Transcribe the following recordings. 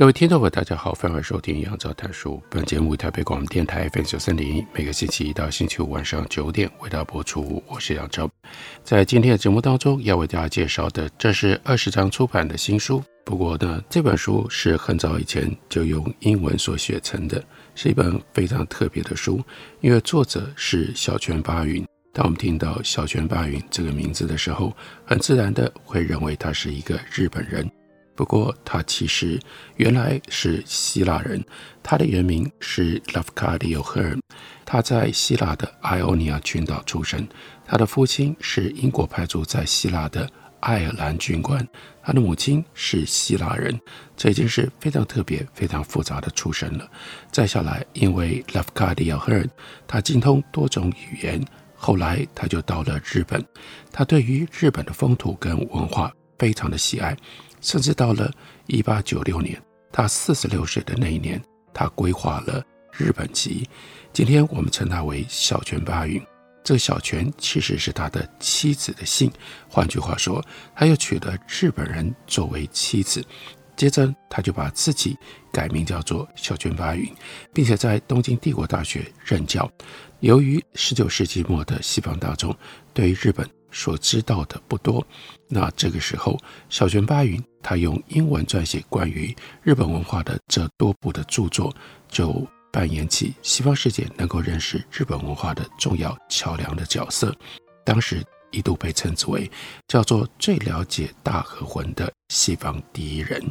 各位听众朋友，大家好，欢迎收听杨照谈书。本节目台北广播电台 FM 九三点一，每个星期一到星期五晚上九点为大家播出。我是杨照，在今天的节目当中要为大家介绍的，这是二十张出版的新书。不过呢，这本书是很早以前就用英文所写成的，是一本非常特别的书，因为作者是小泉八云。当我们听到小泉八云这个名字的时候，很自然的会认为他是一个日本人。不过，他其实原来是希腊人，他的原名是 Lafcadio Hearn，他在希腊的爱奥尼亚群岛出生，他的父亲是英国派驻在希腊的爱尔兰军官，他的母亲是希腊人，这已经是非常特别、非常复杂的出身了。再下来，因为 Lafcadio Hearn，他精通多种语言，后来他就到了日本，他对于日本的风土跟文化非常的喜爱。甚至到了一八九六年，他四十六岁的那一年，他规划了日本籍。今天我们称他为小泉八云。这个小泉其实是他的妻子的姓，换句话说，他又娶了日本人作为妻子。接着，他就把自己改名叫做小泉八云，并且在东京帝国大学任教。由于十九世纪末的西方大众对于日本所知道的不多，那这个时候，小泉八云他用英文撰写关于日本文化的这多部的著作，就扮演起西方世界能够认识日本文化的重要桥梁的角色。当时一度被称之为叫做最了解大和魂的西方第一人。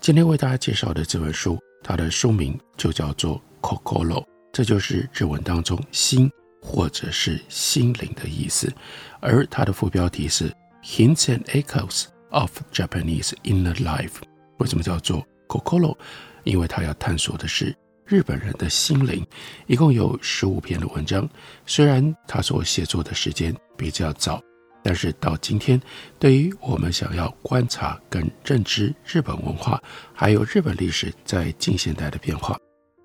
今天为大家介绍的这本书，它的书名就叫做 Kokoro，这就是日文当中心或者是心灵的意思。而它的副标题是 Hints and Echoes of Japanese Inner Life。为什么叫做 Kokoro？因为它要探索的是日本人的心灵。一共有十五篇的文章，虽然他所写作的时间比较早，但是到今天，对于我们想要观察跟认知日本文化，还有日本历史在近现代的变化，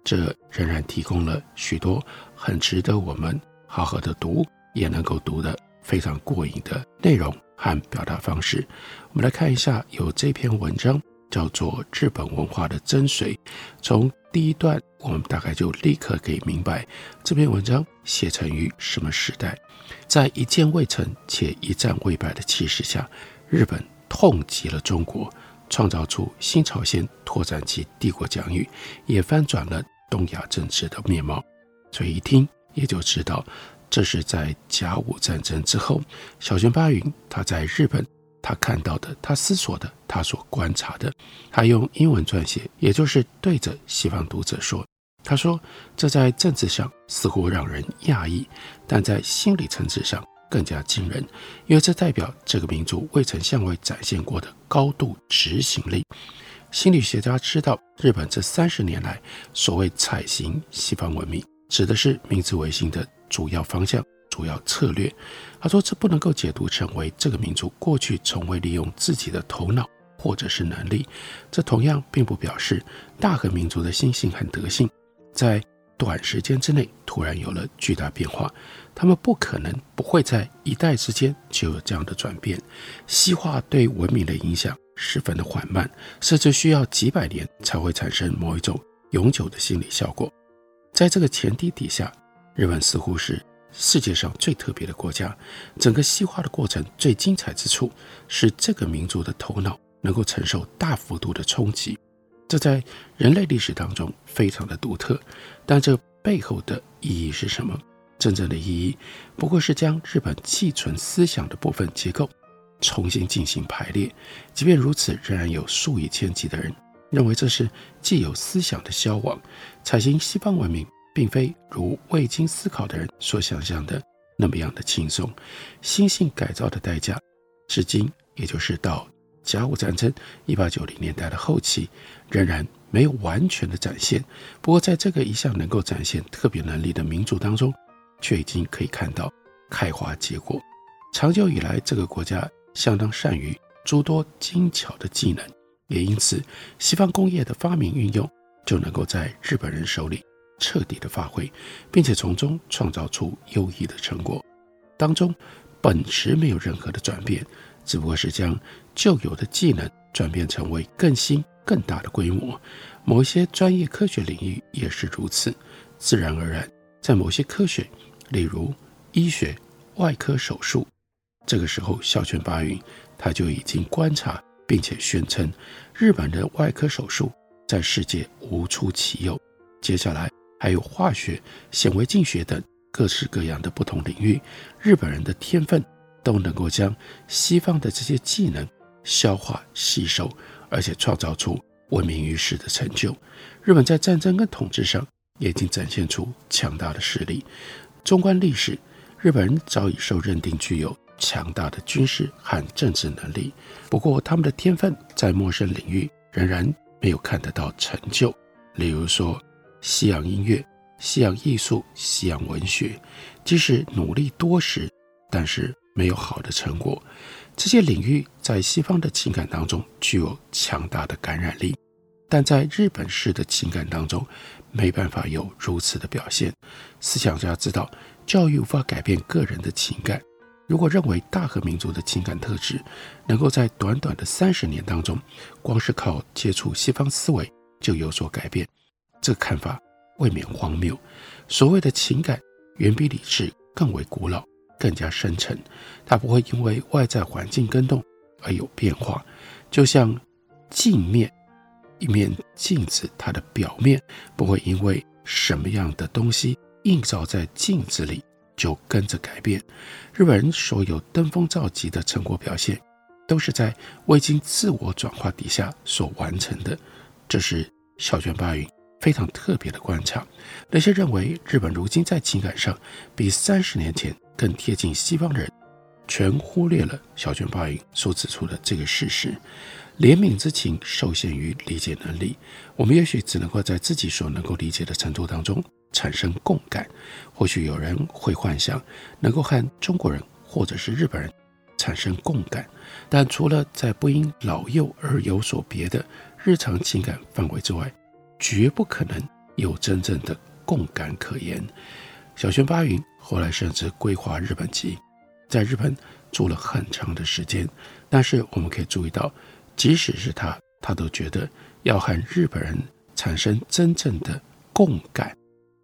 这仍然提供了许多很值得我们好好的读，也能够读的。非常过瘾的内容和表达方式，我们来看一下，有这篇文章叫做《日本文化的真髓》。从第一段，我们大概就立刻可以明白这篇文章写成于什么时代。在一战未成且一战未败的气势下，日本痛击了中国，创造出新朝鲜拓展其帝国疆域，也翻转了东亚政治的面貌。所以一听也就知道。这是在甲午战争之后，小泉八云他在日本，他看到的，他思索的，他所观察的，他用英文撰写，也就是对着西方读者说，他说，这在政治上似乎让人讶异，但在心理层次上更加惊人，因为这代表这个民族未曾向外展现过的高度执行力。心理学家知道，日本这三十年来所谓采行西方文明，指的是明治维新的。主要方向、主要策略，他说这不能够解读成为这个民族过去从未利用自己的头脑或者是能力。这同样并不表示大和民族的心性和德性在短时间之内突然有了巨大变化。他们不可能不会在一代之间就有这样的转变。西化对文明的影响十分的缓慢，甚至需要几百年才会产生某一种永久的心理效果。在这个前提底下。日本似乎是世界上最特别的国家。整个西化的过程最精彩之处是这个民族的头脑能够承受大幅度的冲击，这在人类历史当中非常的独特。但这背后的意义是什么？真正的意义不过是将日本寄存思想的部分结构重新进行排列。即便如此，仍然有数以千计的人认为这是既有思想的消亡，采行西方文明。并非如未经思考的人所想象的那么样的轻松。心性改造的代价，至今，也就是到甲午战争一八九零年代的后期，仍然没有完全的展现。不过，在这个一向能够展现特别能力的民族当中，却已经可以看到开花结果。长久以来，这个国家相当善于诸多精巧的技能，也因此，西方工业的发明运用就能够在日本人手里彻底的发挥，并且从中创造出优异的成果。当中本质没有任何的转变，只不过是将旧有的技能转变成为更新、更大的规模。某一些专业科学领域也是如此，自然而然，在某些科学，例如医学、外科手术。这个时候，小泉八云他就已经观察，并且宣称，日本的外科手术在世界无出其右。接下来还有化学、显微镜学等各式各样的不同领域，日本人的天分都能够将西方的这些技能消化吸收，而且创造出闻名于世的成就。日本在战争跟统治上也已经展现出强大的实力。纵观历史，日本人早已受认定具有。强大的军事和政治能力，不过他们的天分在陌生领域仍然没有看得到成就。例如说，西洋音乐、西洋艺术、西洋文学，即使努力多时，但是没有好的成果。这些领域在西方的情感当中具有强大的感染力，但在日本式的情感当中，没办法有如此的表现。思想家知道，教育无法改变个人的情感。如果认为大和民族的情感特质能够在短短的三十年当中，光是靠接触西方思维就有所改变，这看法未免荒谬。所谓的情感远比理智更为古老，更加深沉。它不会因为外在环境更动而有变化，就像镜面，一面镜子，它的表面不会因为什么样的东西映照在镜子里。就跟着改变。日本人所有登峰造极的成果表现，都是在未经自我转化底下所完成的。这是小泉八云非常特别的观察。那些认为日本如今在情感上比三十年前更贴近西方人，全忽略了小泉八云所指出的这个事实。怜悯之情受限于理解能力，我们也许只能够在自己所能够理解的程度当中。产生共感，或许有人会幻想能够和中国人或者是日本人产生共感，但除了在不因老幼而有所别的日常情感范围之外，绝不可能有真正的共感可言。小泉八云后来甚至规划日本籍，在日本住了很长的时间，但是我们可以注意到，即使是他，他都觉得要和日本人产生真正的共感。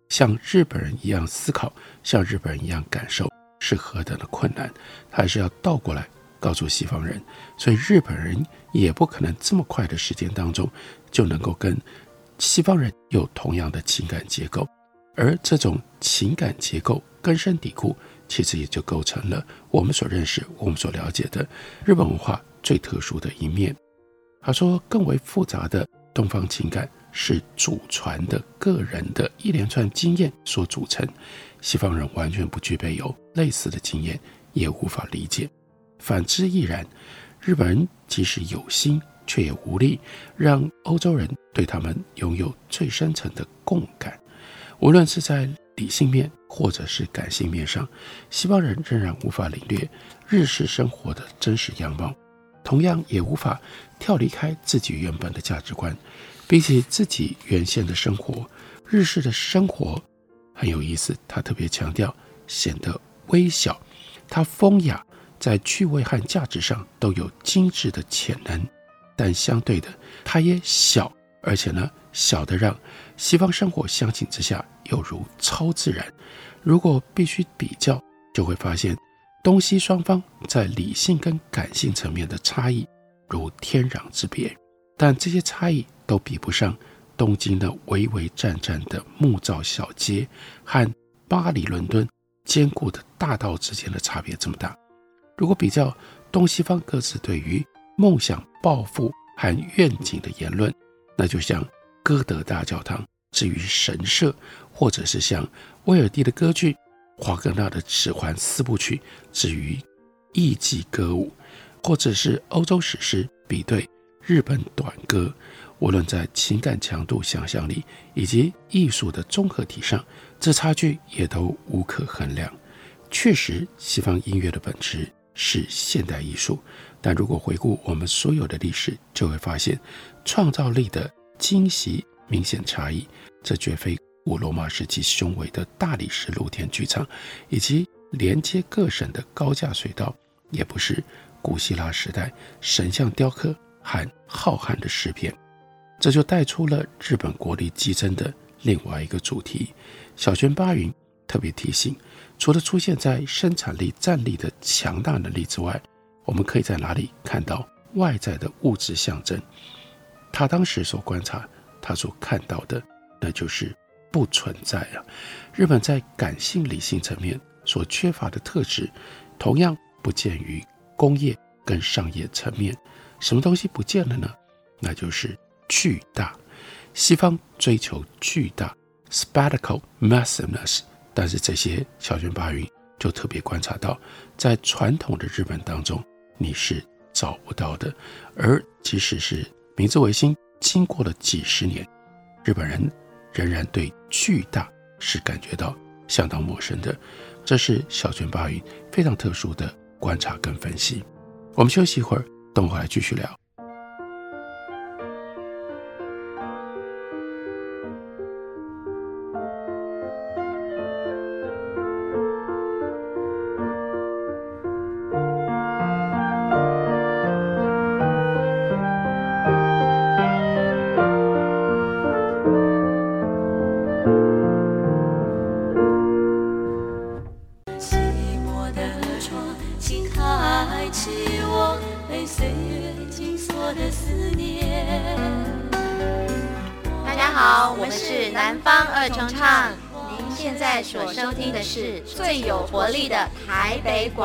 像日本人一样思考，像日本人一样感受，是何等的困难。他还是要倒过来告诉西方人，所以日本人也不可能这么快的时间当中就能够跟西方人有同样的情感结构，而这种情感结构根深蒂固，其实也就构成了我们所认识、我们所了解的日本文化最特殊的一面。他说，更为复杂的东方情感。是祖传的个人的一连串经验所组成，西方人完全不具备有类似的经验，也无法理解。反之亦然，日本人即使有心，却也无力让欧洲人对他们拥有最深层的共感。无论是在理性面或者是感性面上，西方人仍然无法领略日式生活的真实样貌，同样也无法跳离开自己原本的价值观。比起自己原先的生活，日式的生活很有意思。他特别强调显得微小，他风雅，在趣味和价值上都有精致的潜能，但相对的，他也小，而且呢，小得让西方生活相形之下有如超自然。如果必须比较，就会发现东西双方在理性跟感性层面的差异如天壤之别，但这些差异。都比不上东京的巍巍战战的木造小街和巴黎、伦敦坚固的大道之间的差别这么大。如果比较东西方各自对于梦想、抱负和愿景的言论，那就像歌德大教堂之于神社，或者是像威尔第的歌剧、华格纳的指环四部曲之于艺伎歌舞。或者是欧洲史诗比对日本短歌，无论在情感强度、想象力以及艺术的综合体上，这差距也都无可衡量。确实，西方音乐的本质是现代艺术，但如果回顾我们所有的历史，就会发现创造力的惊喜明显差异。这绝非古罗马时期雄伟的大理石露天剧场，以及连接各省的高架隧道，也不是。古希腊时代神像雕刻和浩瀚的诗篇，这就带出了日本国力激增的另外一个主题。小泉八云特别提醒，除了出现在生产力战力的强大能力之外，我们可以在哪里看到外在的物质象征？他当时所观察，他所看到的，那就是不存在啊。日本在感性理性层面所缺乏的特质，同样不见于。工业跟商业层面，什么东西不见了呢？那就是巨大。西方追求巨大 （spectacle massiveness），但是这些小泉八云就特别观察到，在传统的日本当中，你是找不到的。而即使是明治维新，经过了几十年，日本人仍然对巨大是感觉到相当陌生的。这是小泉八云非常特殊的。观察跟分析，我们休息一会儿，等会来继续聊。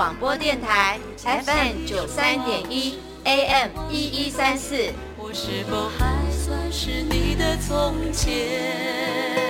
广播电台，FM 九三点一，AM 一一三四。我是否还算是你的从前？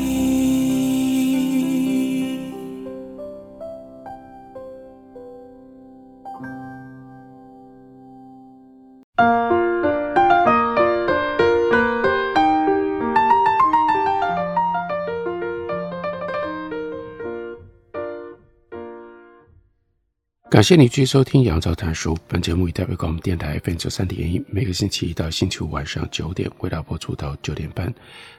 感谢你继续收听《杨照谈书》。本节目以代表广播电台 FM 九三点一，每个星期一到星期五晚上九点为大家播出到九点半。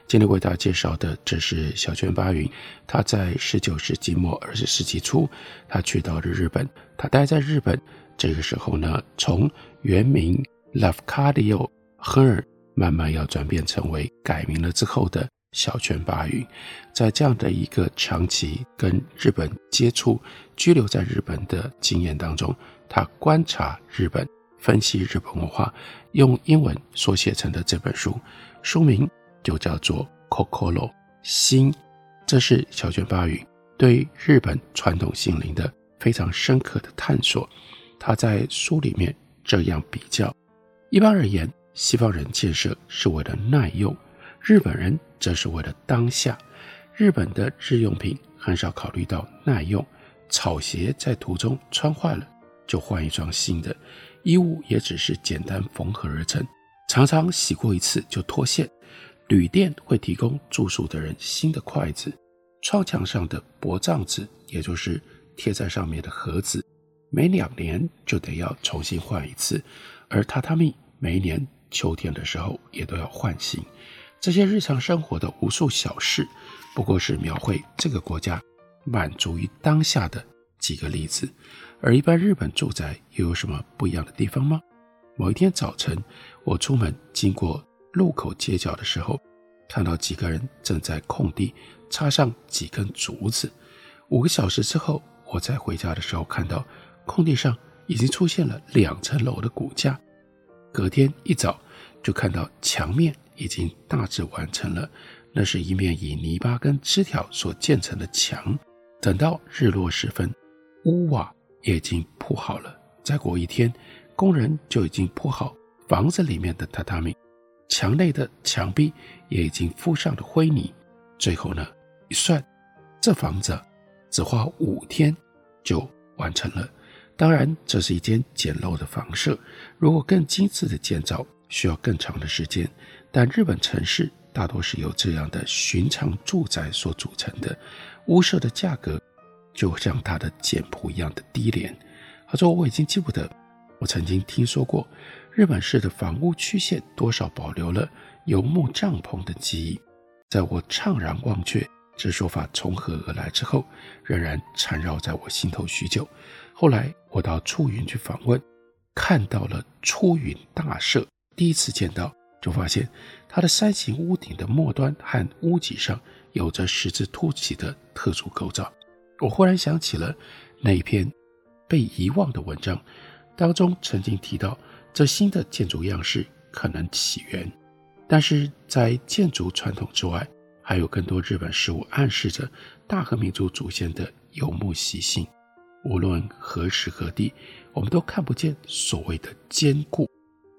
今天为大家介绍的，这是小泉八云。他在十九世纪末二十世纪初，他去到了日本。他待在日本这个时候呢，从原名 Lafcadio Her 慢慢要转变成为改名了之后的。小泉八云，在这样的一个长期跟日本接触、居留在日本的经验当中，他观察日本、分析日本文化，用英文所写成的这本书，书名就叫做《Kokoro 心》。这是小泉八云对日本传统心灵的非常深刻的探索。他在书里面这样比较：一般而言，西方人建设是为了耐用。日本人则是为了当下，日本的日用品很少考虑到耐用，草鞋在途中穿坏了就换一双新的，衣物也只是简单缝合而成，常常洗过一次就脱线。旅店会提供住宿的人新的筷子，窗墙上的薄帐子，也就是贴在上面的盒子，每两年就得要重新换一次，而榻榻米每一年秋天的时候也都要换新。这些日常生活的无数小事，不过是描绘这个国家满足于当下的几个例子。而一般日本住宅又有什么不一样的地方吗？某一天早晨，我出门经过路口街角的时候，看到几个人正在空地插上几根竹子。五个小时之后，我在回家的时候看到空地上已经出现了两层楼的骨架。隔天一早就看到墙面已经大致完成了，那是一面以泥巴跟枝条所建成的墙。等到日落时分，屋瓦也已经铺好了。再过一天，工人就已经铺好房子里面的榻榻米，墙内的墙壁也已经敷上了灰泥。最后呢，一算，这房子只花五天就完成了。当然，这是一间简陋的房舍。如果更精致的建造，需要更长的时间。但日本城市大多是由这样的寻常住宅所组成的，屋舍的价格就像它的简朴一样的低廉。他说：“我已经记不得，我曾经听说过日本式的房屋曲线多少保留了游牧帐篷的记忆。在我怅然忘却这说法从何而来之后，仍然缠绕在我心头许久。后来我到出云去访问，看到了出云大社，第一次见到，就发现它的山形屋顶的末端和屋脊上有着十字凸起的特殊构造。我忽然想起了那一篇。”被遗忘的文章当中曾经提到，这新的建筑样式可能起源，但是在建筑传统之外，还有更多日本事物暗示着大和民族祖先的游牧习性。无论何时何地，我们都看不见所谓的坚固。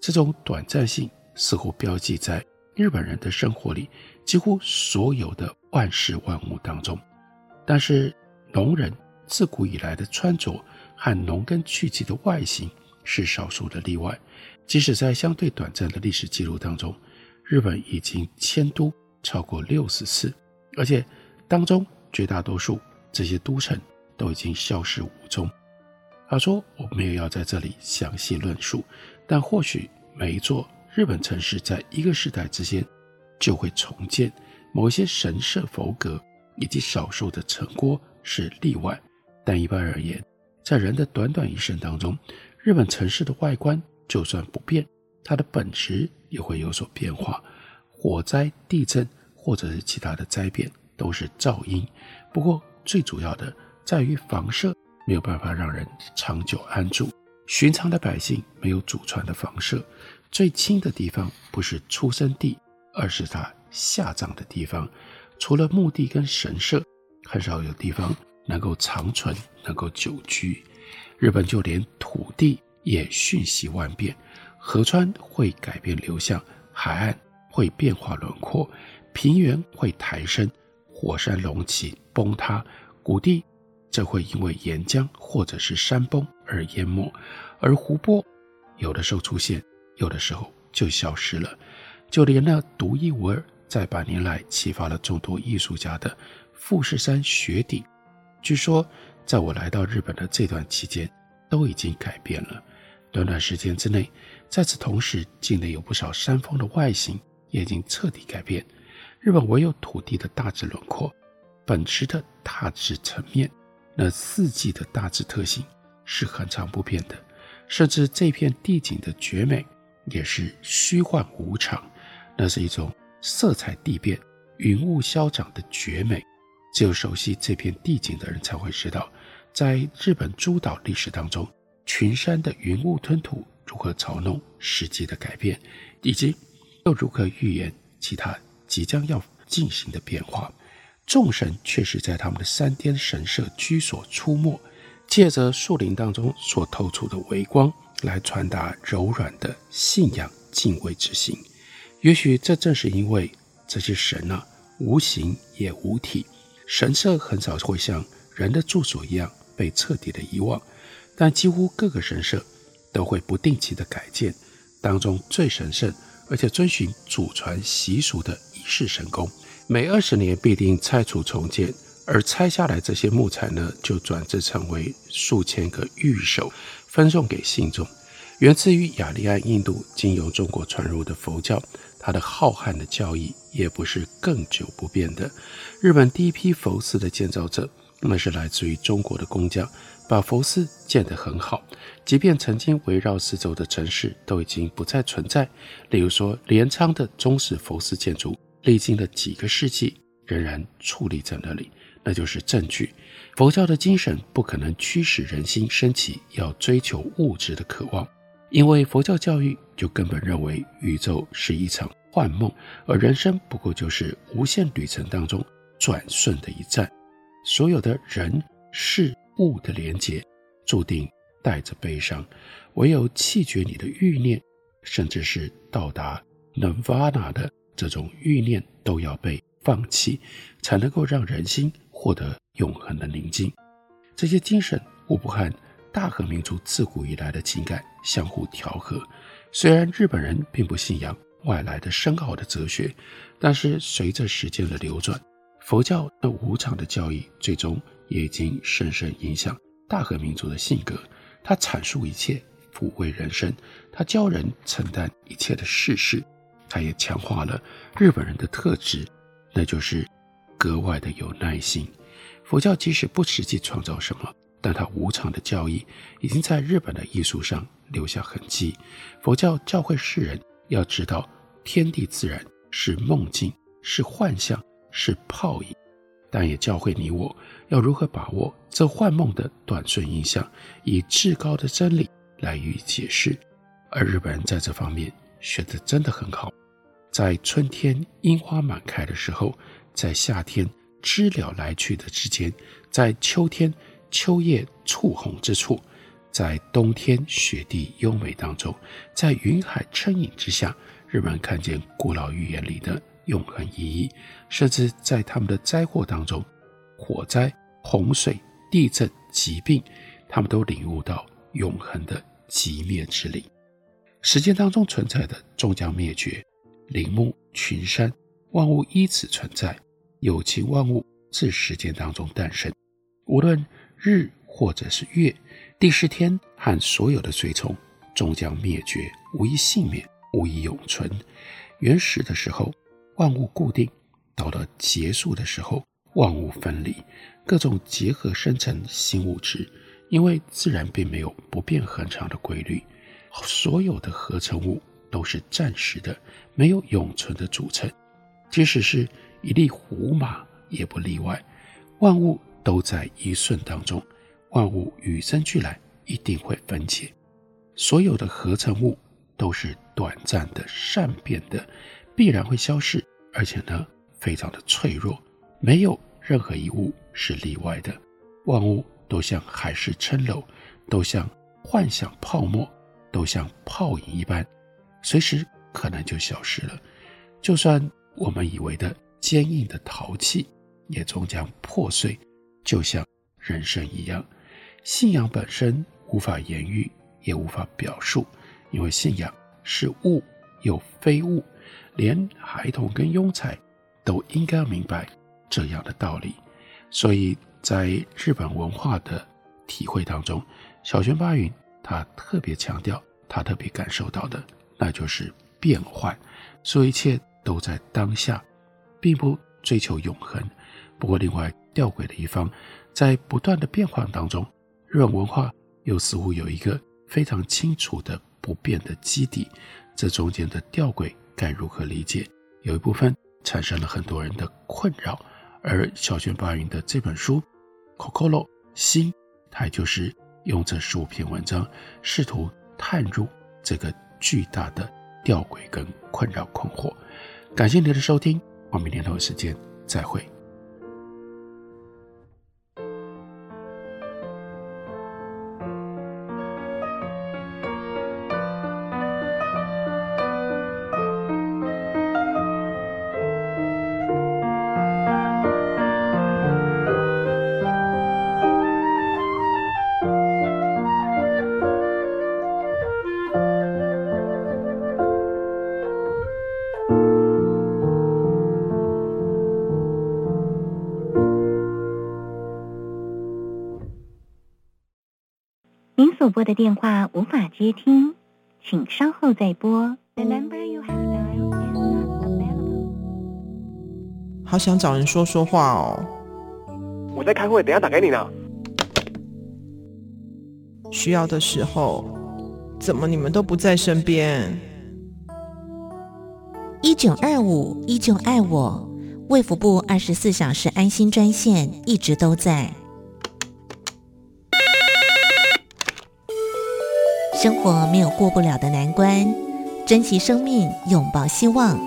这种短暂性似乎标记在日本人的生活里，几乎所有的万事万物当中。但是农人自古以来的穿着。和农耕聚集的外形是少数的例外。即使在相对短暂的历史记录当中，日本已经迁都超过六十次，而且当中绝大多数这些都城都已经消失无踪。他说：“我没有要在这里详细论述，但或许每一座日本城市在一个时代之间就会重建。某些神社佛阁以及少数的城郭是例外，但一般而言。”在人的短短一生当中，日本城市的外观就算不变，它的本质也会有所变化。火灾、地震或者是其他的灾变都是噪音。不过最主要的在于房舍没有办法让人长久安住。寻常的百姓没有祖传的房舍，最亲的地方不是出生地，而是他下葬的地方。除了墓地跟神社，很少有地方。能够长存，能够久居。日本就连土地也瞬息万变，河川会改变流向，海岸会变化轮廓，平原会抬升，火山隆起崩塌，谷地则会因为岩浆或者是山崩而淹没，而湖泊有的时候出现，有的时候就消失了。就连那独一无二，在百年来启发了众多艺术家的富士山雪顶。据说，在我来到日本的这段期间，都已经改变了。短短时间之内，在此同时，境内有不少山峰的外形也已经彻底改变。日本唯有土地的大致轮廓、本质的大致层面，那四季的大致特性是恒常不变的。甚至这片地景的绝美，也是虚幻无常。那是一种色彩地变、云雾消长的绝美。只有熟悉这片地景的人才会知道，在日本诸岛历史当中，群山的云雾吞吐如何嘲弄时机的改变，以及又如何预言其他即将要进行的变化。众神确实在他们的山巅神社居所出没，借着树林当中所透出的微光来传达柔软的信仰敬畏之心。也许这正是因为这些神啊，无形也无体。神社很少会像人的住所一样被彻底的遗忘，但几乎各个神社都会不定期的改建。当中最神圣而且遵循祖传习俗的仪式神宫，每二十年必定拆除重建，而拆下来这些木材呢，就转制成为数千个御守，分送给信众。源自于雅利安印度，经由中国传入的佛教。它的浩瀚的教义也不是亘久不变的。日本第一批佛寺的建造者，那是来自于中国的工匠，把佛寺建得很好。即便曾经围绕四周的城市都已经不再存在，例如说镰仓的中式佛寺建筑，历经了几个世纪，仍然矗立在那里，那就是证据。佛教的精神不可能驱使人心升起要追求物质的渴望，因为佛教教育就根本认为宇宙是一场幻梦，而人生不过就是无限旅程当中转瞬的一站。所有的人事物的连结，注定带着悲伤。唯有弃绝你的欲念，甚至是到达 Nirvana 的这种欲念都要被放弃，才能够让人心获得永恒的宁静。这些精神无不和大和民族自古以来的情感相互调和。虽然日本人并不信仰外来的深奥的哲学，但是随着时间的流转，佛教的无常的教义，最终也已经深深影响大和民族的性格。他阐述一切。抚慰人生，他教人承担一切的世事，他也强化了日本人的特质，那就是格外的有耐心。佛教即使不实际创造什么，但他无常的教义已经在日本的艺术上留下痕迹。佛教教会世人要知道，天地自然是梦境，是幻象，是泡影，但也教会你我要如何把握这幻梦的短瞬印象，以至高的真理。来予以解释，而日本人在这方面学得真的很好。在春天樱花满开的时候，在夏天知了来去的之间，在秋天秋叶簇红之处，在冬天雪地优美当中，在云海称隐之下，人们看见古老寓言里的永恒意义，甚至在他们的灾祸当中，火灾、洪水、地震、疾病，他们都领悟到永恒的。寂灭之力，时间当中存在的终将灭绝，林木群山，万物依此存在，有情万物自时间当中诞生。无论日或者是月，第十天和所有的随从终将灭绝，无一幸免，无一永存。原始的时候，万物固定；到了结束的时候，万物分离，各种结合生成新物质。因为自然并没有不变恒常的规律，所有的合成物都是暂时的，没有永存的组成。即使是一粒胡麻也不例外。万物都在一瞬当中，万物与生俱来，一定会分解。所有的合成物都是短暂的、善变的，必然会消逝，而且呢，非常的脆弱，没有任何一物是例外的。万物。都像海市蜃楼，都像幻想泡沫，都像泡影一般，随时可能就消失了。就算我们以为的坚硬的陶器，也终将破碎，就像人生一样。信仰本身无法言喻，也无法表述，因为信仰是物又非物，连孩童跟庸才都应该明白这样的道理。所以。在日本文化的体会当中，小泉八云他特别强调，他特别感受到的，那就是变换，所有一切都在当下，并不追求永恒。不过，另外吊诡的一方，在不断的变换当中，日本文化又似乎有一个非常清楚的不变的基底。这中间的吊诡该如何理解？有一部分产生了很多人的困扰，而小泉八云的这本书。Kokoro 心，他也就是用这十五篇文章，试图探入这个巨大的吊诡跟困扰困惑。感谢您的收听，我们明天同一时间再会。所拨的电话无法接听，请稍后再拨。The number you have dialed is not available. 好想找人说说话哦。我在开会，等下打给你呢。需要的时候，怎么你们都不在身边？一九二五依旧爱我，卫福部二十四小时安心专线一直都在。生活没有过不了的难关，珍惜生命，拥抱希望。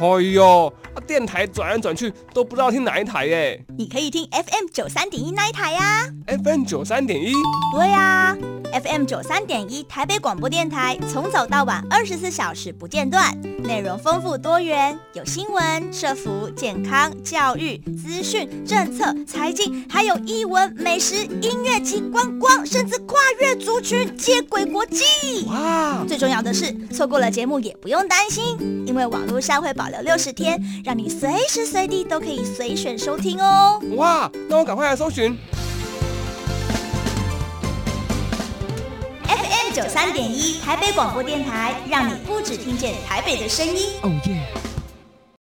哎呦，电台转来转去都不知道听哪一台耶！你可以听 FM 九三点一那一台呀。FM 九三点一？对呀，FM 九三点一台北广播电台，从早到晚二十四小时不间断，内容丰富多元，有新闻、社福、健康、教育、资讯、政策、财经，还有艺文、美食、音乐及观光，甚至跨越族群接轨国际。哇！最重要的是，错过了节目也不用担心，因为网络上会保留六十天，让你随时随地都可以随选收听哦。哇！那我赶快来搜寻三点一台北广播电台，让你不止听见台北的声音。哦耶！